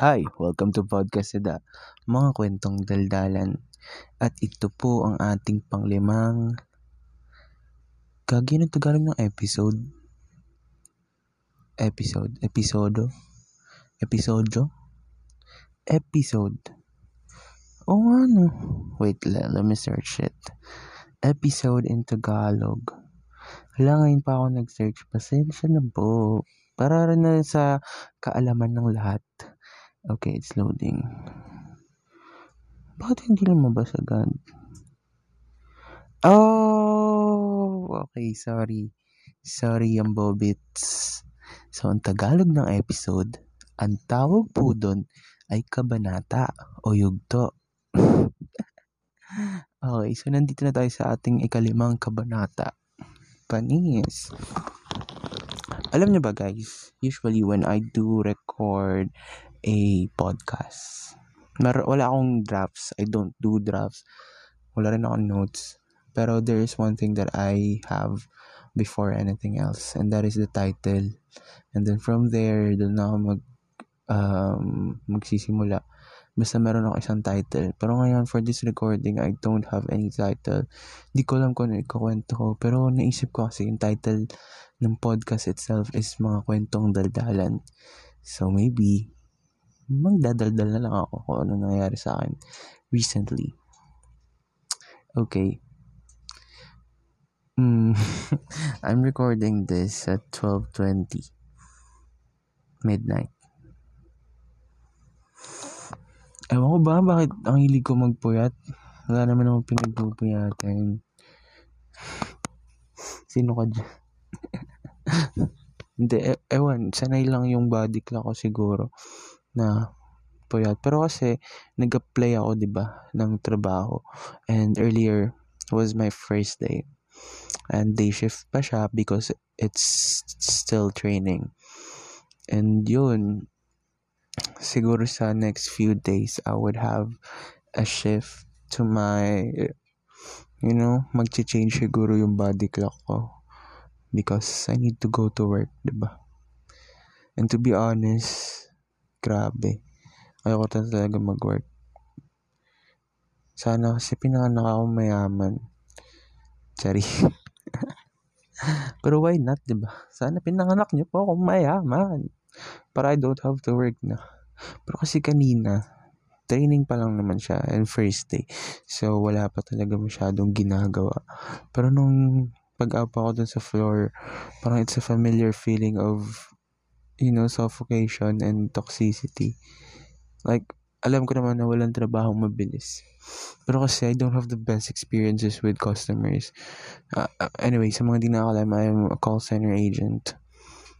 Hi! Welcome to Podcast Seda, mga kwentong daldalan. At ito po ang ating panglimang Gagi ng Tagalog ng episode. Episode. Episodo. Episodio. Episode. O oh, ano? Wait, let, let me search it. Episode in Tagalog. Hala, ngayon pa ako nag-search. Pasensya na po. Para rin na sa kaalaman ng lahat. Okay, it's loading. Bakit hindi lumabas agad? Oh! Okay, sorry. Sorry yung bobits. So, ang Tagalog ng episode, ang tawag po doon ay kabanata o yugto. okay, so nandito na tayo sa ating ikalimang kabanata. Panis. Alam niyo ba guys, usually when I do record a podcast. Mar wala akong drafts. I don't do drafts. Wala rin akong notes. Pero there is one thing that I have before anything else. And that is the title. And then from there, doon na ako mag, um, magsisimula. Basta meron ako isang title. Pero ngayon, for this recording, I don't have any title. Di ko alam kung ano ikukwento ko. Pero naisip ko kasi yung title ng podcast itself is mga kwentong daldalan. So maybe, magdadaldal na lang ako kung ano nangyari sa akin recently. Okay. Mm, I'm recording this at 12.20 midnight. Ewan ko ba bakit ang hilig ko magpuyat? Wala naman akong pinagpupuyatin. Sino ka dyan? Hindi, e- ewan, sanay lang yung body clock ko siguro na puyat. Pero kasi, nag-apply ako, di ba, ng trabaho. And earlier was my first day. And day shift pa siya because it's still training. And yun, siguro sa next few days, I would have a shift to my, you know, mag-change siguro yung body clock ko. Because I need to go to work, di ba? And to be honest, Grabe. Ayoko talaga mag-work. Sana kasi pinanganak ako mayaman. Sorry. Pero why not, di ba? Sana pinanganak niyo po ako mayaman. Para I don't have to work na. Pero kasi kanina, training pa lang naman siya and first day. So, wala pa talaga masyadong ginagawa. Pero nung pag-up ako dun sa floor, parang it's a familiar feeling of you know, suffocation and toxicity. Like, alam ko naman na walang trabaho mabilis. Pero kasi I don't have the best experiences with customers. Uh, uh, anyway, sa mga di nakakalam, I'm a call center agent.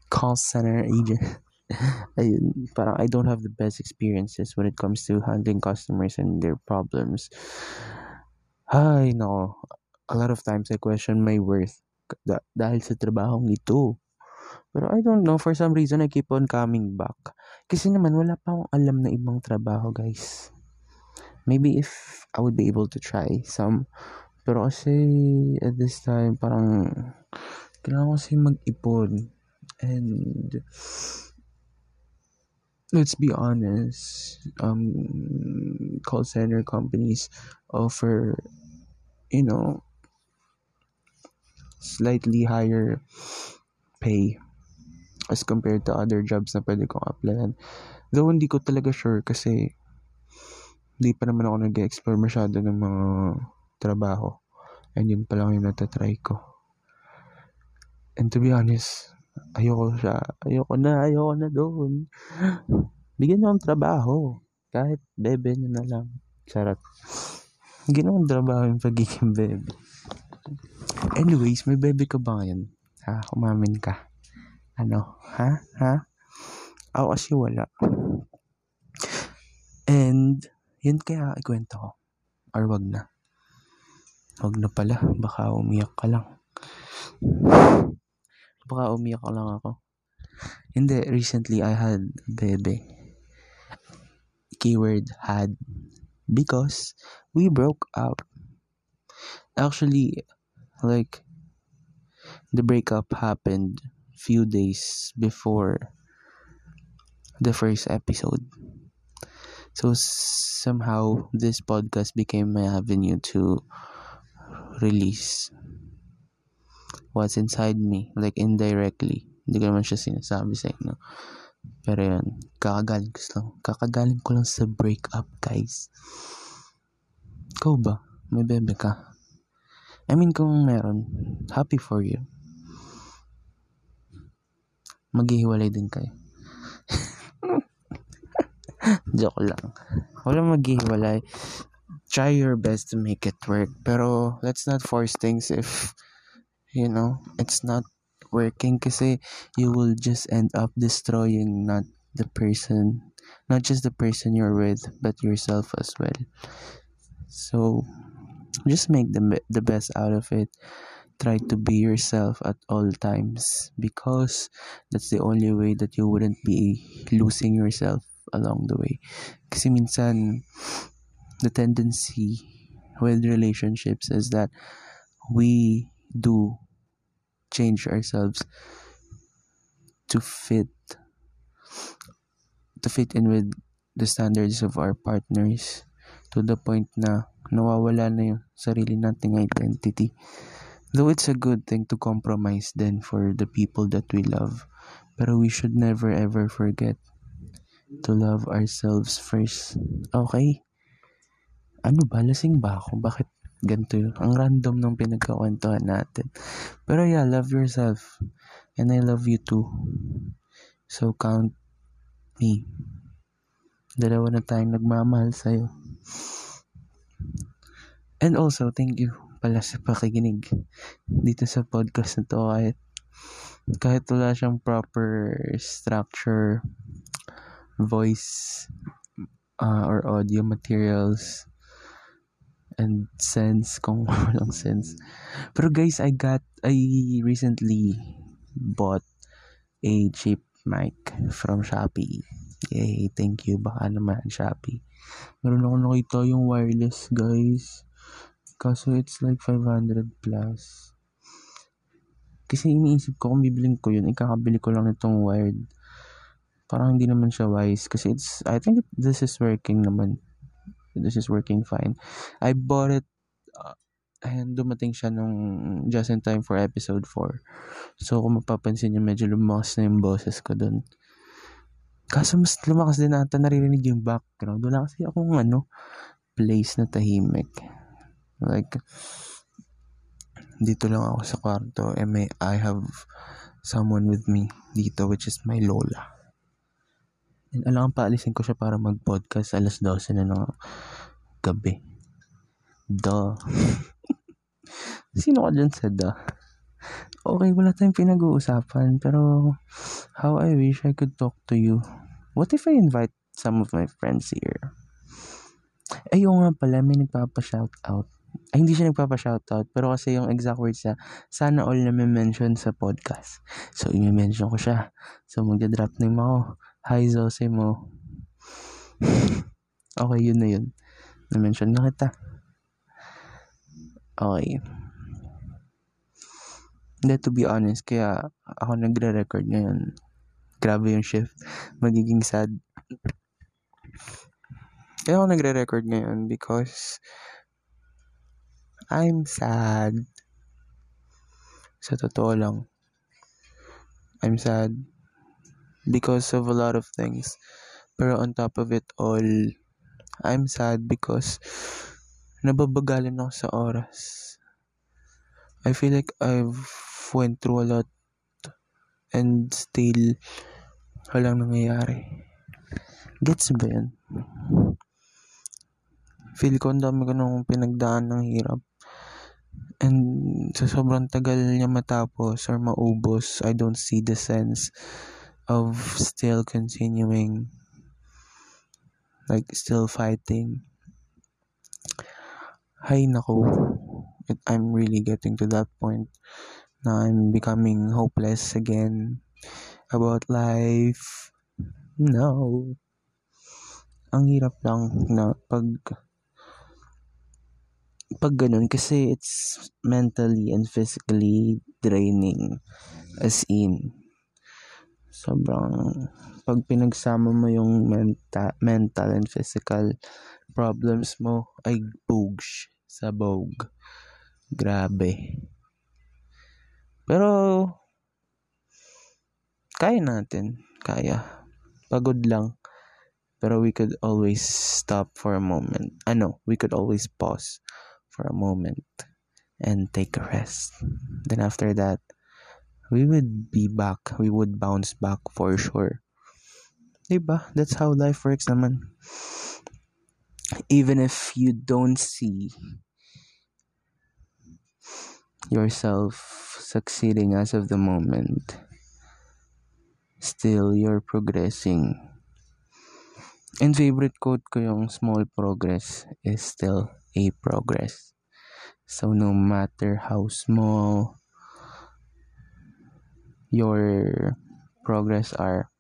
Call center agent. Ayun, parang I don't have the best experiences when it comes to handling customers and their problems. Ay, nako. A lot of times I question my worth da- dahil sa trabahong ito. Pero I don't know, for some reason, I keep on coming back. Kasi naman, wala pa akong alam na ibang trabaho, guys. Maybe if I would be able to try some. Pero kasi, at this time, parang, kailangan ko kasi mag-ipon. And, let's be honest, um, call center companies offer, you know, slightly higher pay as compared to other jobs na pwede kong applyan. Though hindi ko talaga sure kasi hindi pa naman ako nag-explore masyado ng mga trabaho. And yun pa lang yung natatry ko. And to be honest, ayoko siya. Ayoko na, ayoko na doon. Bigyan niyo ang trabaho. Kahit bebe niyo na lang. Charot. Ginawang trabaho yung pagiging bebe. Anyways, may bebe ka ba ngayon? Ha? Umamin ka. Ano? Ha? Ha? Ako kasi wala. And, yun kaya ikwento ko. Or wag na. Wag na pala. Baka umiyak ka lang. Baka umiyak ka lang ako. Hindi, recently I had bebe. Keyword had. Because we broke up. Actually, like, the breakup happened few days before the first episode. So somehow this podcast became my avenue to release what's inside me like indirectly. Hindi ko naman siya sinasabi sa inyo. Pero yun kakagaling ko lang kakagaling ko lang sa breakup guys. Ikaw ba? May bebe ka? I mean kung meron happy for you maghihiwalay din kayo joke lang wala maghihiwalay try your best to make it work. Pero let's not force things if, you know, it's not working kasi you will just end up destroying not the person, not just the person you're with, but yourself as well. So just make the, the best out of it. Try to be yourself at all times because that's the only way that you wouldn't be losing yourself along the way. Kasi minsan, the tendency with relationships is that we do change ourselves to fit to fit in with the standards of our partners to the point na nawawala na yung sarili nating identity. Though it's a good thing to compromise then for the people that we love. Pero we should never ever forget to love ourselves first. Okay? ano ba, lasing ba ako? Bakit ganito yun? Ang random ng pinagkakwentuhan natin. Pero yeah, love yourself. And I love you too. So count me. Dalawa na tayong nagmamahal sa'yo. And also, thank you pala sa pakikinig dito sa podcast na to kahit kahit wala siyang proper structure voice uh, or audio materials and sense kung walang sense. Pero guys, I got, I recently bought a cheap mic from Shopee. Yay, thank you. Baka naman Shopee. Meron ako nakita yung wireless guys. Kaso it's like 500 plus. Kasi iniisip ko kung bibiling ko yun, ikakabili ko lang itong wired. Parang hindi naman siya wise. Kasi it's, I think this is working naman this is working fine. I bought it uh, and dumating siya nung just in time for episode 4. So, kung mapapansin nyo, medyo lumakas na yung boses ko dun. Kaso mas lumakas din ata naririnig yung background. Wala kasi akong ano, place na tahimik. Like, dito lang ako sa kwarto and may, I have someone with me dito which is my lola. And alam paalisin ko siya para mag-podcast alas 12 na ng gabi. Duh. Sino ka dyan sa da? Okay, wala tayong pinag-uusapan. Pero, how I wish I could talk to you. What if I invite some of my friends here? Ayun nga pala, may nagpapa-shoutout. Ay, hindi siya nagpapa-shoutout. Pero kasi yung exact words niya, sana all na mention sa podcast. So, i-mention ko siya. So, magda-drop name ako. Hi, Zosimo. okay, yun na yun. Na-mention na kita. Okay. Hindi, to be honest, kaya ako nagre-record ngayon. Grabe yung shift. Magiging sad. Kaya ako nagre-record ngayon because I'm sad. Sa totoo lang. I'm sad because of a lot of things. Pero on top of it all, I'm sad because nababagalan ako sa oras. I feel like I've went through a lot and still walang nangyayari. Gets ba yan? Feel ko ang dami ko nung pinagdaan ng hirap. And sa sobrang tagal niya matapos or maubos, I don't see the sense of still continuing like still fighting. Hay nako. It, I'm really getting to that point na I'm becoming hopeless again about life. No. Ang hirap lang na pag pag ganun kasi it's mentally and physically draining as in sobrang pag pinagsama mo yung menta, mental and physical problems mo ay bogs sa bog. Grabe. Pero kaya natin. Kaya. Pagod lang. Pero we could always stop for a moment. Ano, we could always pause for a moment and take a rest. Then after that, we would be back. We would bounce back for sure. Diba? That's how life works naman. Even if you don't see yourself succeeding as of the moment, still you're progressing. And favorite quote ko yung small progress is still a progress. So no matter how small your progress are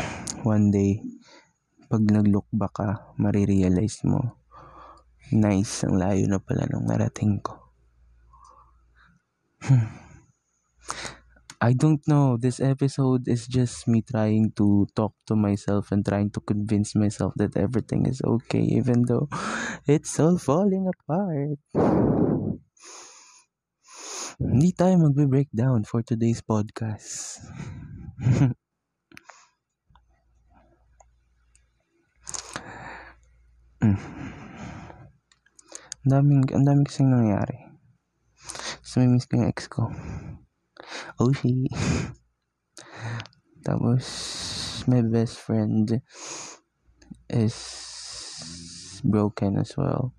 one day pag nag-look back ka marirealize mo nice ang layo na pala nung narating ko I don't know. This episode is just me trying to talk to myself and trying to convince myself that everything is okay, even though it's all falling apart. Hindi tayo magbe-breakdown for today's podcast. mm. Ang daming, ang daming kasing nangyari. So, miss ko yung ex ko. Oh, she. Tapos, my best friend is broken as well.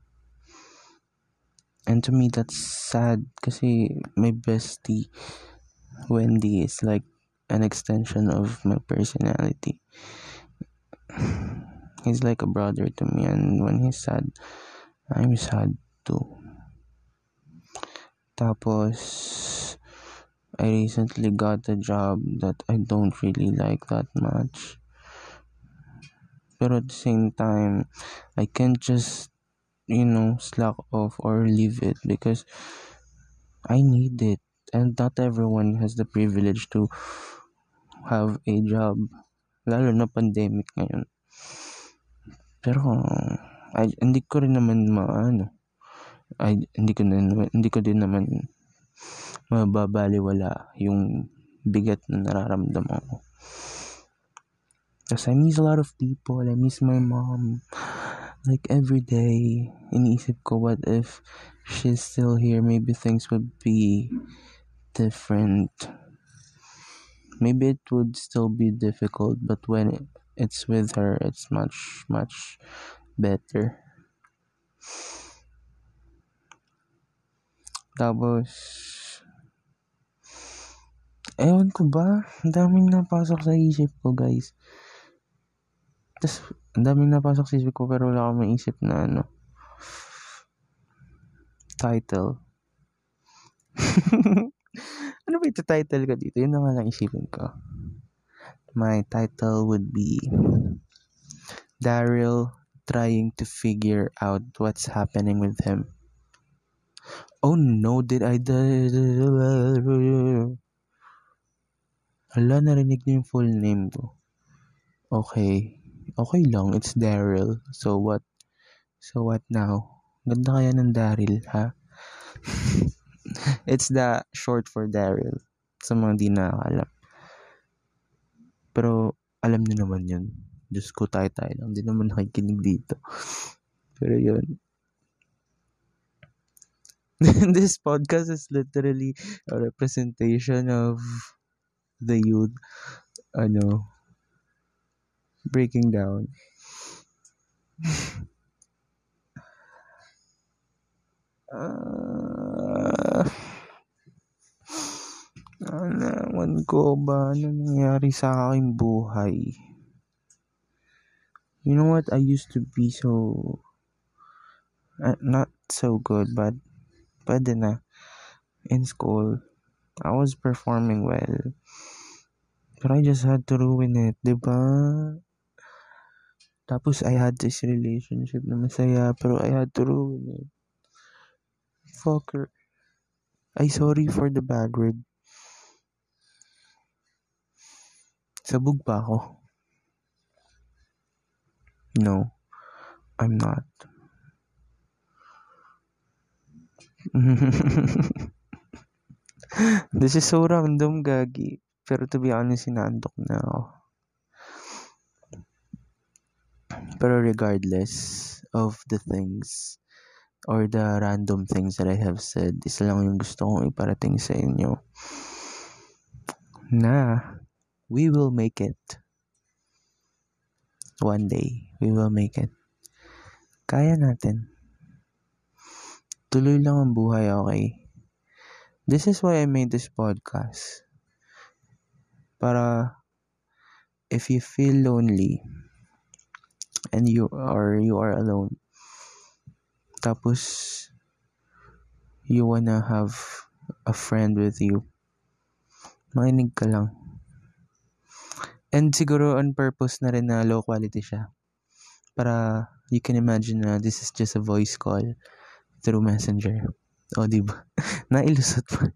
And to me, that's sad kasi my bestie, Wendy, is like an extension of my personality. He's like a brother to me, and when he's sad, I'm sad too. Tapos, I recently got a job that I don't really like that much. But at the same time, I can't just you know, slack off or leave it because I need it. And not everyone has the privilege to have a job. Lalo na pandemic ngayon. Pero, ay, hindi ko rin naman maano. Ay, hindi ko din, hindi ko din naman mababaliwala yung bigat na nararamdaman ko. Because I miss a lot of people. I miss my mom. like every day iniisip ko what if she's still here maybe things would be different maybe it would still be difficult but when it's with her it's much much better tapos ewan ko ba ang daming napasok sa isip ko guys tas ang daming napasok sa isip ko pero wala akong maisip na ano. Title. ano ba ito title ko dito? Yun naman ang isipin ko. My title would be Daryl trying to figure out what's happening with him. Oh no, did I... Hala, narinig niyo yung full name ko. Okay. Okay lang, it's Daryl. So what? So what now? Ganda kaya ng Daryl, ha? it's the short for Daryl. Sa mga di nakakalam. Pero, alam niyo naman yun. Diyos ko, tayo-tayo lang. Hindi naman nakikinig dito. Pero yun. this podcast is literally a representation of the youth. Ano, breaking down. uh, ano ko ba ano nangyari sa aking buhay? You know what? I used to be so uh, not so good but pwede na in school. I was performing well. But I just had to ruin it, 'di ba? Tapos I had this relationship na masaya pero I had to ruin it. Fucker. I sorry for the bad word. Sabog pa ako. No, I'm not. This is so random, Gagi. Pero to be honest, sinandok na ako. Pero regardless of the things or the random things that I have said, isa lang yung gusto kong iparating sa inyo. Na, we will make it. One day, we will make it. Kaya natin. Tuloy lang ang buhay, okay? This is why I made this podcast. Para if you feel lonely and you or you are alone tapos you wanna have a friend with you makinig ka lang and siguro on purpose na rin na low quality siya para you can imagine na this is just a voice call through messenger o, di ba? Nailusot pa.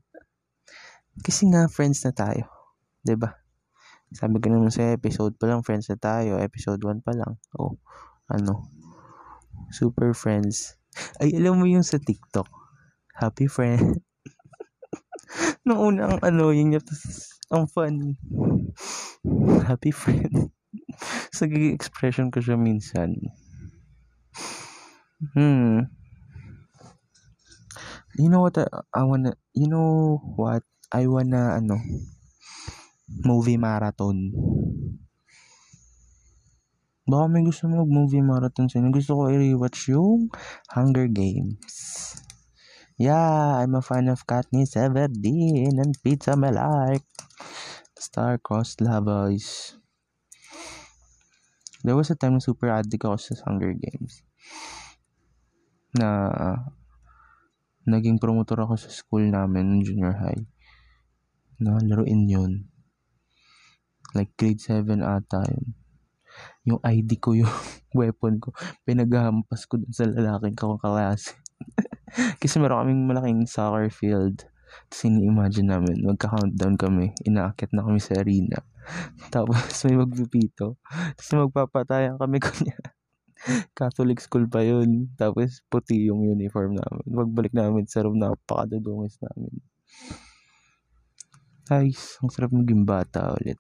Kasi nga, friends na tayo. Ba? Sabi ko naman sa episode pa lang, friends na tayo. Episode 1 pa lang. O, ano? Super friends. Ay, alam mo yung sa TikTok. Happy friend. Nung unang ano, yun yung ang funny. Happy friend. Sa expression ko siya minsan. Hmm you know what I, I wanna you know what I wanna ano movie marathon. Baka may gusto mag movie marathon sa inyo. Gusto ko i-rewatch yung Hunger Games. Yeah I'm a fan of Katniss Everdeen and Pizza Melark star-crossed lovers there was a time na super addict ako sa Hunger Games. Na naging promotor ako sa school namin junior high. Na laruin yun. Like grade 7 ata yun. Yung ID ko yung weapon ko. Pinaghampas ko dun sa lalaking kaklase. Kasi meron kaming malaking soccer field. Tapos ini-imagine namin, magka-countdown kami. Inaakit na kami sa arena. Tapos may magpipito. Tapos magpapatayan kami kunya. Catholic school pa yun. Tapos puti yung uniform namin. Pagbalik namin sa room, napakadudungis namin. Guys, ang sarap maging bata ulit.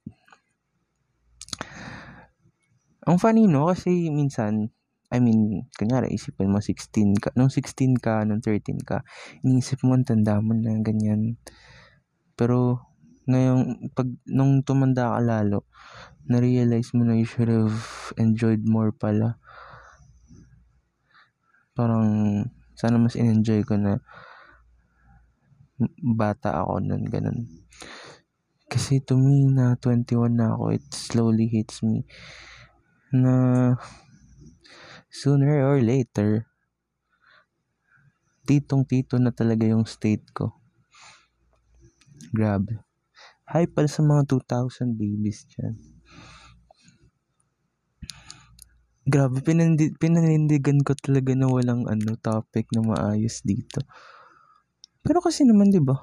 Ang funny no, kasi minsan, I mean, kanyari, isipin mo 16 ka, nung 16 ka, nung 13 ka, iniisip mo, tanda mo na, ganyan. Pero, ngayong, pag, nung tumanda ka lalo, na-realize mo na you should have enjoyed more pala parang sana mas in-enjoy ko na bata ako nun, ganun. Kasi to me na 21 na ako, it slowly hits me na sooner or later, titong-tito na talaga yung state ko. Grabe. Hi pala sa mga 2,000 babies dyan. Grabe, pinandi pinanindigan ko talaga na walang ano, topic na maayos dito. Pero kasi naman, di ba?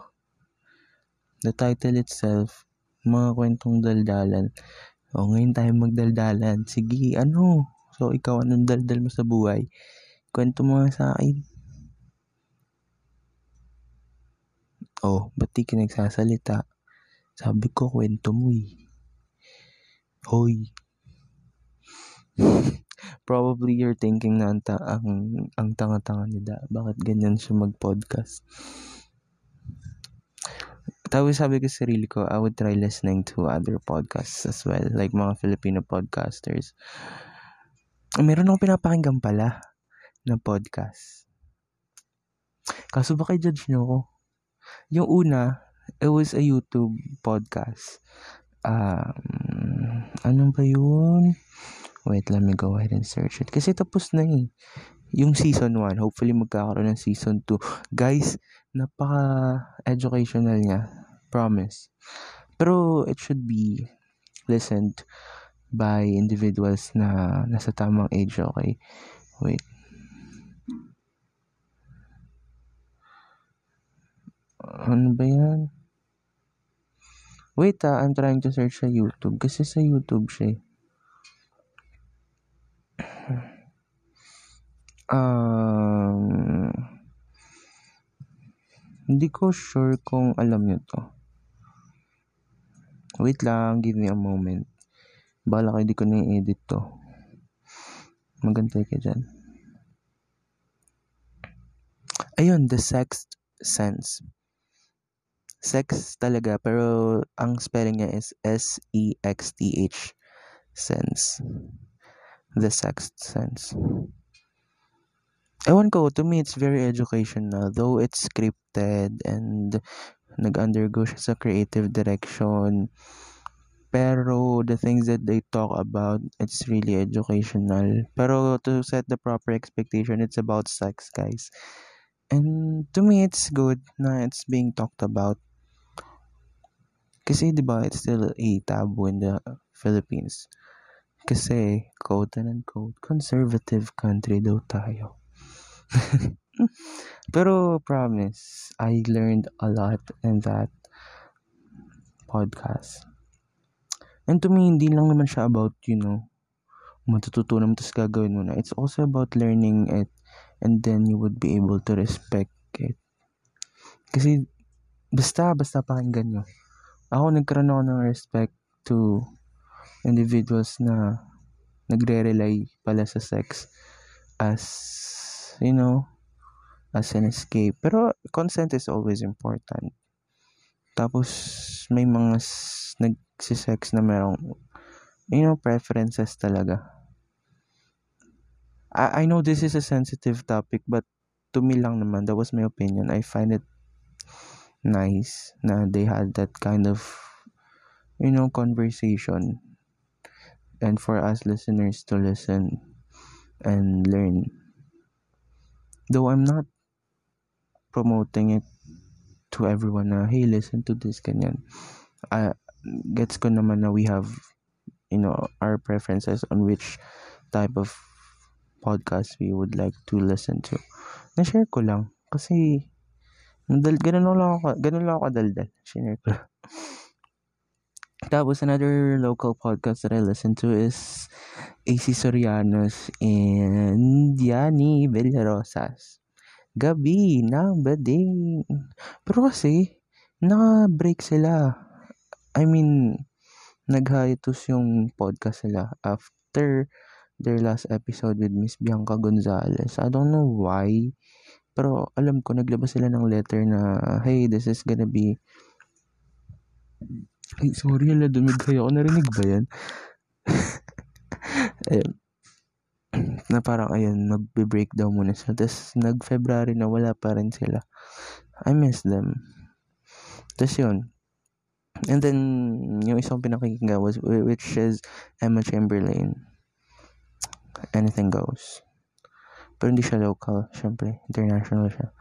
The title itself, mga kwentong daldalan. O, ngayon tayo magdaldalan. Sige, ano? So, ikaw, anong daldal mo sa buhay? Kwento mo sa akin. Oh, ba't di ka nagsasalita? Sabi ko, kwento mo eh. Hoy. Probably you're thinking na ang, ta- ang, ang tanga-tanga ni Da. Bakit ganyan siya mag-podcast? Tapos sabi ko sa sarili ko, I would try listening to other podcasts as well. Like mga Filipino podcasters. Meron akong pinapakinggan pala na podcast. Kaso ba kay judge nyo ko? Yung una, it was a YouTube podcast. Um, anong ba yun? Wait, let me go ahead and search it. Kasi tapos na eh. Yung season 1. Hopefully magkakaroon ng season 2. Guys, napaka-educational niya. Promise. Pero it should be listened by individuals na nasa tamang age, okay? Wait. Ano ba yan? Wait ah, I'm trying to search sa YouTube. Kasi sa YouTube siya eh. Um, hindi ko sure kung alam nyo to. Wait lang, give me a moment. Bala ko hindi ko na i-edit to. Magantay ka dyan. Ayun, The Sixth Sense. Sex talaga, pero ang spelling niya is S-E-X-T-H. Sense. The Sixth Sense. Ewan ko, to me, it's very educational. Though it's scripted and nag-undergo siya sa creative direction. Pero the things that they talk about, it's really educational. Pero to set the proper expectation, it's about sex, guys. And to me, it's good na it's being talked about. Kasi, di ba, it's still a taboo in the Philippines. Kasi, quote and unquote, conservative country daw tayo. Pero, promise, I learned a lot in that podcast. And to me, hindi lang naman siya about, you know, matututunan mo tapos gagawin mo na. It's also about learning it and then you would be able to respect it. Kasi, basta, basta pakinggan nyo ako nagkaroon ako ng respect to individuals na nagre-rely pala sa sex as, you know, as an escape. Pero consent is always important. Tapos, may mga nagsisex na merong, you know, preferences talaga. I, I know this is a sensitive topic, but to me lang naman, that was my opinion. I find it nice na they had that kind of you know conversation and for us listeners to listen and learn though i'm not promoting it to everyone na hey listen to this ganyan uh, gets ko naman na we have you know our preferences on which type of podcast we would like to listen to na-share ko lang kasi Dal ganun lang ako, ganun lang ako kadaldal. Shinare ko Tapos another local podcast that I listen to is AC Sorianos and Yani Villarosas. Gabi ng bading. Pero kasi, naka-break sila. I mean, nag-hiatus yung podcast sila after their last episode with Miss Bianca Gonzalez. I don't know why pero alam ko naglabas sila ng letter na hey, this is gonna be Ay, sorry, ala, dumig kayo. Ako narinig ba yan? ayun. Na parang, ayun, magbe-break daw muna sila. Tapos, nag-February na wala pa rin sila. I miss them. Tapos yun. And then, yung isang pinakikinggan was, which is Emma Chamberlain. Anything Goes. Pero hindi siya local, syempre. International siya.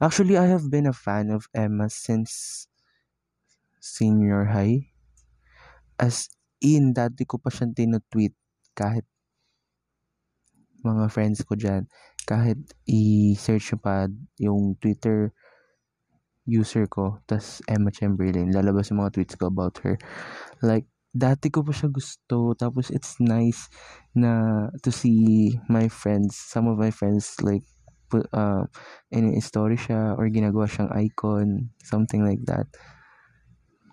Actually, I have been a fan of Emma since senior high. As in, dati ko pa siyang tinutweet kahit mga friends ko dyan. Kahit i-search pa yung Twitter user ko, tas Emma Chamberlain, lalabas yung mga tweets ko about her. Like, dati ko pa siya gusto. Tapos, it's nice na to see my friends, some of my friends, like, put, uh, in-story siya or ginagawa siyang icon, something like that.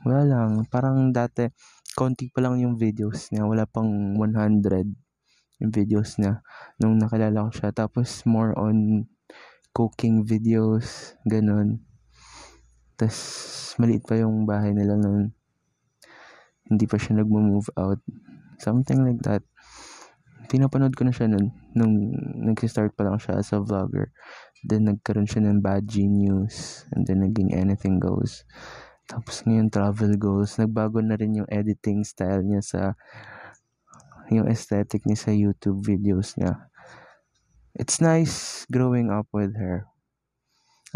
Wala lang. Parang dati, konti pa lang yung videos niya. Wala pang 100 yung videos niya nung nakilala ko siya. Tapos, more on cooking videos, ganun. Tapos, maliit pa yung bahay nila noon hindi pa siya nagmo-move out. Something like that. Pinapanood ko na siya nun, nung nag-start pa lang siya as a vlogger. Then, nagkaroon siya ng bad genius. And then, naging anything goes. Tapos ngayon, travel goes. Nagbago na rin yung editing style niya sa yung aesthetic niya sa YouTube videos niya. It's nice growing up with her.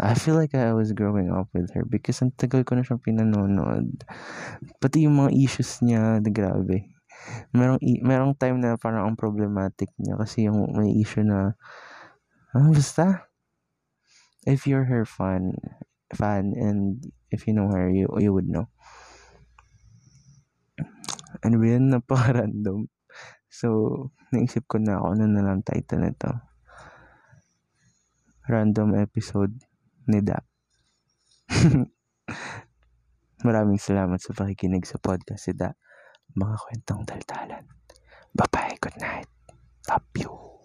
I feel like I was growing up with her because ang tagal ko na siyang pinanonood. Pati yung mga issues niya, grabe. Merong, merong time na parang ang problematic niya kasi yung may issue na, ah, basta, if you're her fan, fan and if you know her, you, you would know. Ba yan? Napaka-random. So, naisip ko na ako ano na lang title nito. Random episode ni Da. Maraming salamat sa pakikinig sa podcast si Da. Mga kwentong daldalan. Bye-bye. Good night. Love you.